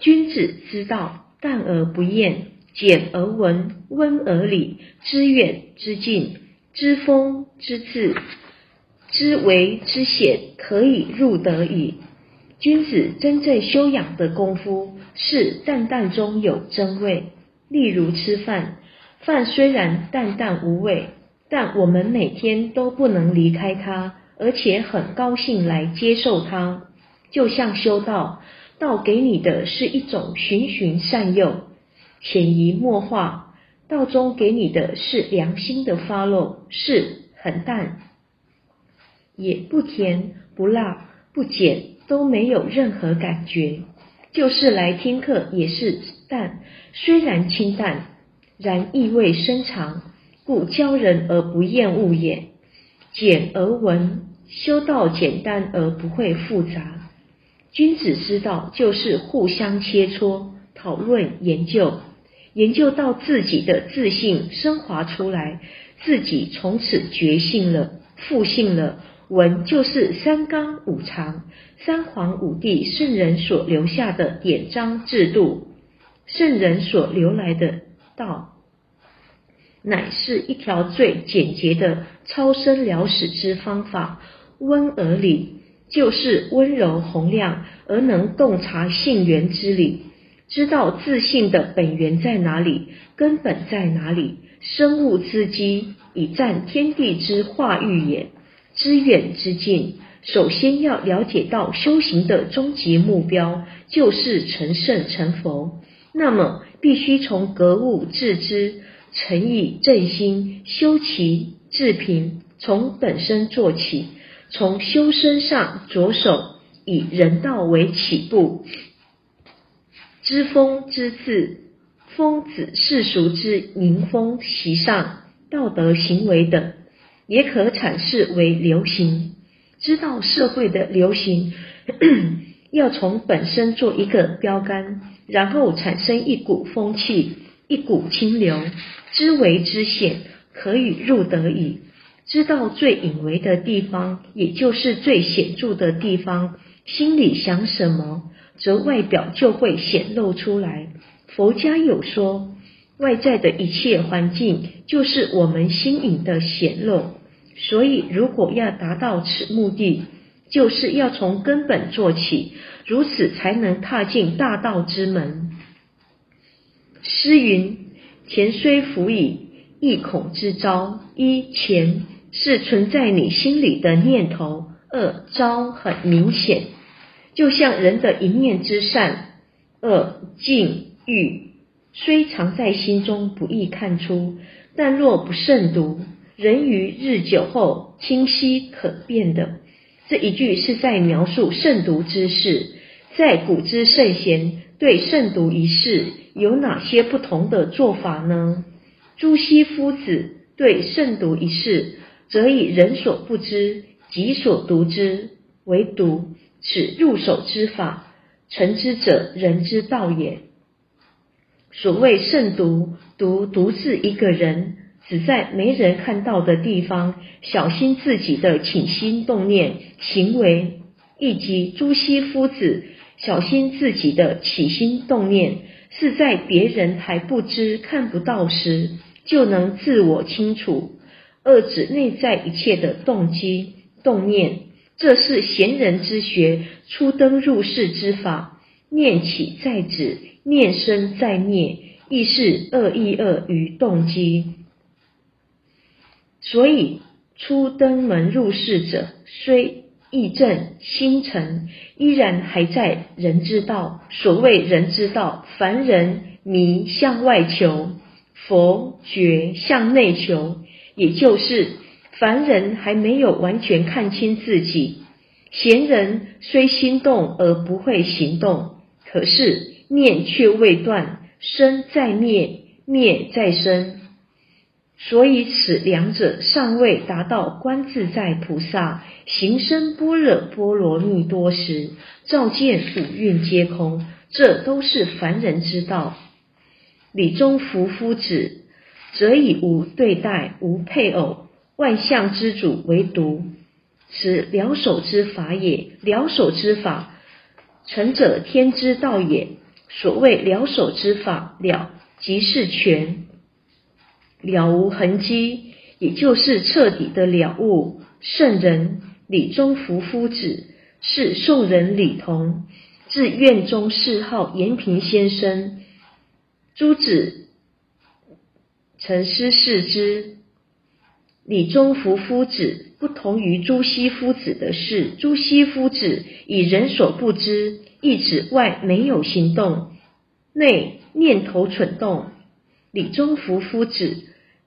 君子之道，淡而不厌，简而文，温而理，知远知近，知风知至，知微知险，可以入得矣。君子真正修养的功夫，是淡淡中有真味。例如吃饭，饭虽然淡淡无味，但我们每天都不能离开它，而且很高兴来接受它。就像修道，道给你的是一种循循善诱，潜移默化；道中给你的是良心的发露，是很淡，也不甜不辣不碱。都没有任何感觉，就是来听课也是淡，虽然清淡，然意味深长，故教人而不厌恶也。简而文，修道简单而不会复杂。君子之道就是互相切磋、讨论、研究，研究到自己的自信升华出来，自己从此觉性了、复性了。文就是三纲五常、三皇五帝圣人所留下的典章制度，圣人所留来的道，乃是一条最简洁的超生了死之方法。温而理，就是温柔洪亮而能洞察性源之理，知道自信的本源在哪里，根本在哪里。生物之基，以占天地之化育也。知远知近，首先要了解到修行的终极目标就是成圣成佛。那么，必须从格物致知、诚以正心、修齐治平，从本身做起，从修身上着手，以人道为起步。知风知字，风子世俗之民风习上、道德行为等。也可阐释为流行，知道社会的流行，要从本身做一个标杆，然后产生一股风气，一股清流，知为知显，可以入得矣。知道最隐微的地方，也就是最显著的地方，心里想什么，则外表就会显露出来。佛家有说，外在的一切环境，就是我们心隐的显露。所以，如果要达到此目的，就是要从根本做起，如此才能踏进大道之门。诗云：“钱虽浮矣，亦恐之招。”一钱是存在你心里的念头，恶招很明显，就像人的一念之善。恶禁欲虽藏在心中，不易看出，但若不慎读。人于日久后，清晰可辨的这一句是在描述慎独之事。在古之圣贤对慎独一事有哪些不同的做法呢？朱熹夫子对慎独一事，则以人所不知，己所独知为独，此入手之法，成之者人之道也。所谓慎独，独独自一个人。只在没人看到的地方，小心自己的起心动念、行为，以及朱熹夫子小心自己的起心动念，是在别人还不知、看不到时，就能自我清楚。二指内在一切的动机、动念，这是贤人之学，初登入世之法。念起在止，念生在灭，亦是恶意恶于动机。所以，初登门入室者，虽意正心诚，依然还在人之道。所谓人之道，凡人迷向外求，佛觉向内求，也就是凡人还没有完全看清自己。贤人虽心动而不会行动，可是念却未断，生在灭，灭在生。所以，此两者尚未达到观自在菩萨行深般若波罗蜜多时，照见五蕴皆空，这都是凡人之道。李中福夫子则以无对待、无配偶、万象之主为独，此了手之法也。了手之法，成者天之道也。所谓了手之法，了即是全，了无痕迹，也就是彻底的了悟。圣人李宗福夫子是宋人李同，字院中谥号延平先生。诸子曾师视之。李中福夫子不同于朱熹夫子的是，朱熹夫子以人所不知，意指外没有行动，内念头蠢动；李中福夫子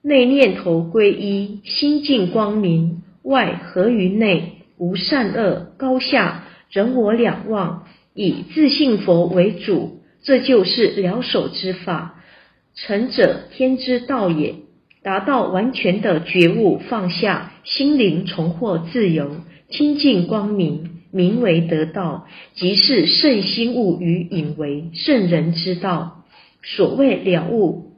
内念头归一，心境光明，外合于内，无善恶高下人我两忘，以自信佛为主，这就是了手之法。成者天之道也。达到完全的觉悟放下，心灵重获自由，清净光明，名为得道，即是圣心悟与隐为圣人之道。所谓了悟，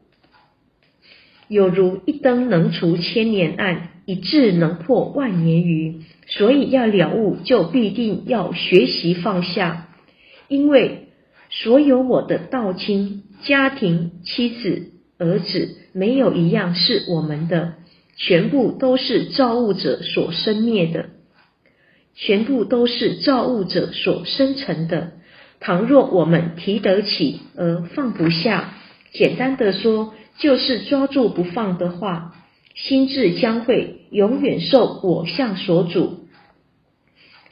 有如一灯能除千年暗，一智能破万年愚。所以要了悟，就必定要学习放下，因为所有我的道亲、家庭、妻子。儿子没有一样是我们的，全部都是造物者所生灭的，全部都是造物者所生成的。倘若我们提得起而放不下，简单的说，就是抓住不放的话，心智将会永远受我相所主，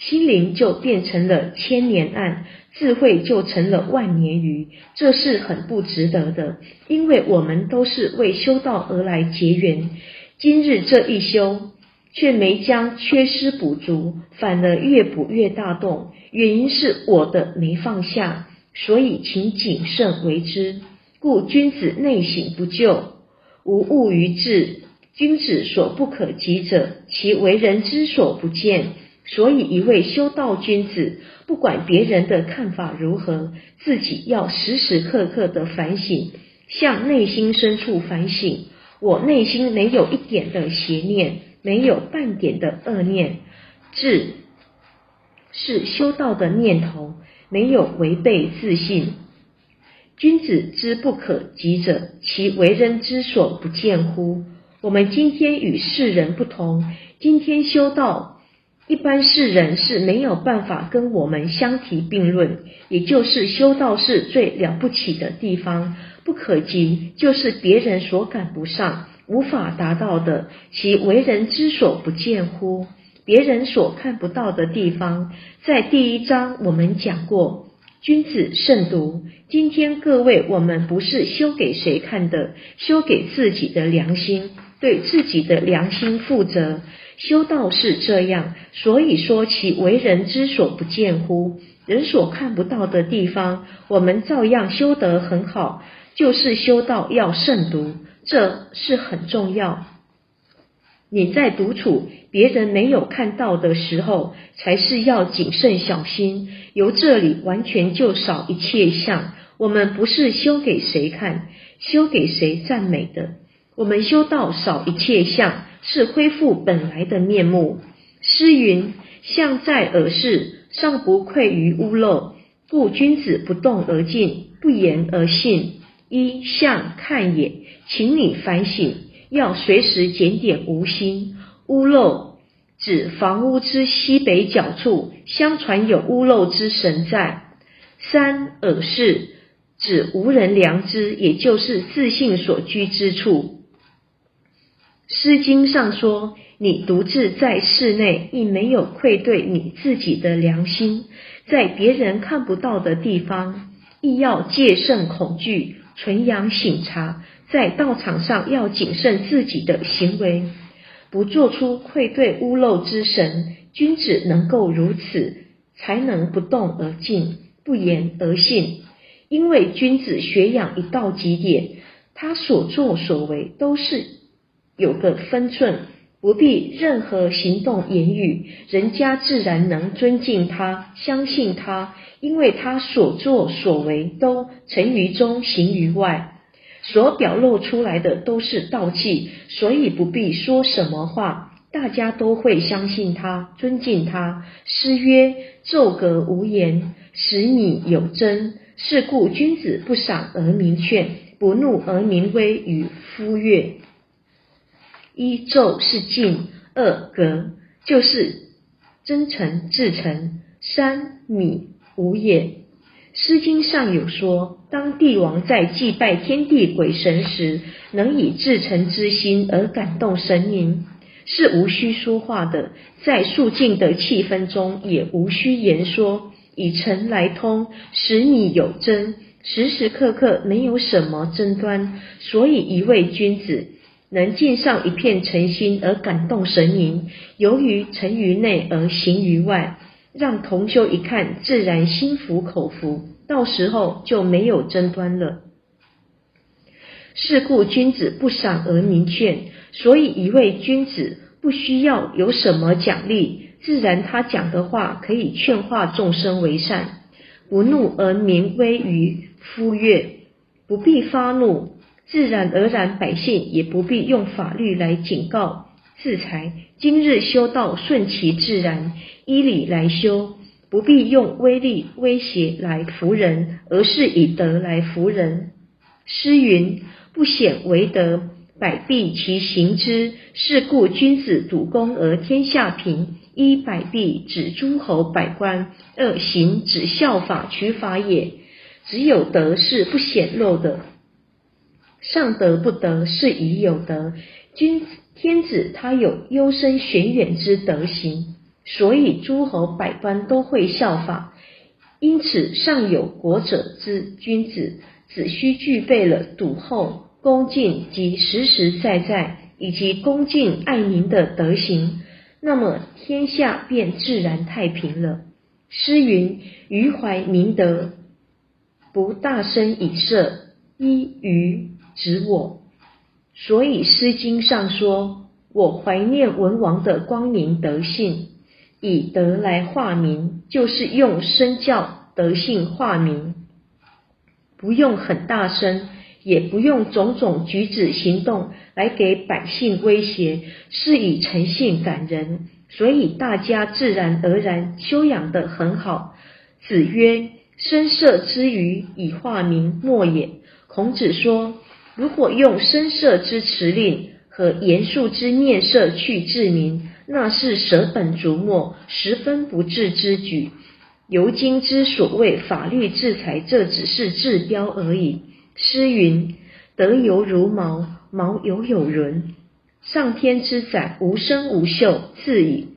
心灵就变成了千年暗。智慧就成了万年鱼，这是很不值得的。因为我们都是为修道而来结缘，今日这一修却没将缺失补足，反而越补越大洞。原因是我的没放下，所以请谨慎为之。故君子内省不救，无物于志。君子所不可及者，其为人之所不见。所以，一位修道君子，不管别人的看法如何，自己要时时刻刻的反省，向内心深处反省。我内心没有一点的邪念，没有半点的恶念，智是修道的念头，没有违背自信。君子之不可及者，其为人之所不见乎？我们今天与世人不同，今天修道。一般世人是没有办法跟我们相提并论，也就是修道是最了不起的地方，不可及就是别人所赶不上、无法达到的，其为人之所不见乎？别人所看不到的地方，在第一章我们讲过，君子慎独。今天各位，我们不是修给谁看的，修给自己的良心，对自己的良心负责。修道是这样，所以说其为人之所不见乎？人所看不到的地方，我们照样修得很好。就是修道要慎独，这是很重要。你在独处，别人没有看到的时候，才是要谨慎小心。由这里完全就少一切相。我们不是修给谁看，修给谁赞美的。我们修道少一切相。是恢复本来的面目。诗云：“相在耳视，尚不愧于屋漏。”故君子不动而静，不言而信。一相看也，请你反省，要随时检点无心。屋漏指房屋之西北角处，相传有屋漏之神在。三耳视指无人良知，也就是自信所居之处。诗经上说：“你独自在室内，亦没有愧对你自己的良心；在别人看不到的地方，亦要戒慎恐惧，纯阳醒察。在道场上要谨慎自己的行为，不做出愧对屋漏之神。君子能够如此，才能不动而静，不言而信。因为君子学养一到极点，他所作所为都是。”有个分寸，不必任何行动言语，人家自然能尊敬他、相信他，因为他所作所为都成于中，行于外，所表露出来的都是道气，所以不必说什么话，大家都会相信他、尊敬他。诗曰：“奏格无言，使你有真；是故君子不赏而民劝，不怒而民威与夫悦。一奏是静，二格就是真诚至诚，三米无也。诗经上有说，当帝王在祭拜天地鬼神时，能以至诚之心而感动神明，是无需说话的；在肃静的气氛中，也无需言说，以诚来通，使你有真，时时刻刻没有什么争端。所以，一位君子能尽上一片诚心而感动神明，由于诚于内而行于外。让同修一看，自然心服口服，到时候就没有争端了。是故君子不赏而民劝，所以一位君子不需要有什么奖励，自然他讲的话可以劝化众生为善。不怒而民威于夫乐，不必发怒，自然而然百姓也不必用法律来警告。自裁，今日修道顺其自然，依理来修，不必用威力威胁来服人，而是以德来服人。诗云：“不显为德，百弊其行之。”是故君子笃公而天下平。一百弊指诸侯百官，二行指效法取法也。只有德是不显露的，上德不德是已有德。君。天子他有幽深玄远之德行，所以诸侯百官都会效法。因此，上有国者之君子，只需具备了笃厚、恭敬及实实在在以及恭敬爱民的德行，那么天下便自然太平了。诗云：“余怀明德，不大声以色，一于指我。”所以《诗经》上说：“我怀念文王的光明德性，以德来化民，就是用身教德性化民，不用很大声，也不用种种举止行动来给百姓威胁，是以诚信感人，所以大家自然而然修养得很好。”子曰：“声色之余以化民，莫也。”孔子说。如果用声色之辞令和严肃之面色去治民，那是舍本逐末，十分不智之举。尤今之所谓法律制裁，这只是治标而已。诗云：“德犹如毛，毛犹有伦。”上天之载，无声无秀，自矣。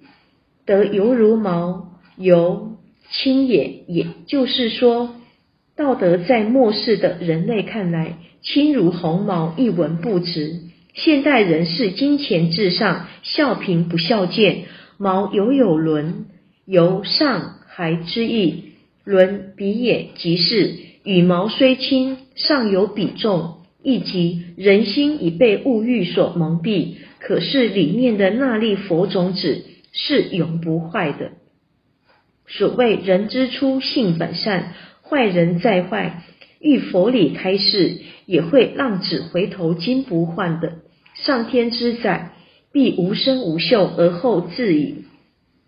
德犹如毛，犹轻也。也就是说，道德在末世的人类看来。轻如鸿毛，一文不值。现代人是金钱至上，孝贫不孝贱。毛犹有伦，由上还之意。伦比也，即是羽毛虽轻，尚有比重，亦即人心已被物欲所蒙蔽。可是里面的那粒佛种子是永不坏的。所谓人之初，性本善，坏人再坏。遇佛理开示，也会浪子回头金不换的。上天之载，必无声无秀而后自矣。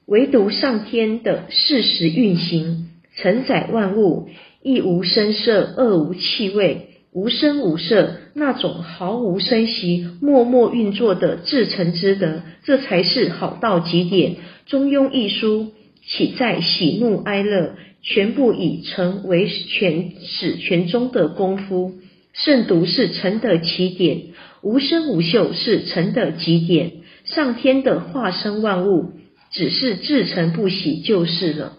唯独上天的事实运行，承载万物，一无声色，二无气味，无声无色，那种毫无声息、默默运作的至诚之德，这才是好到极点。中庸一书，岂在喜怒哀乐？全部以诚为全始全终的功夫，圣独是诚的起点，无声无秀是诚的极点，上天的化身万物，只是至诚不喜就是了。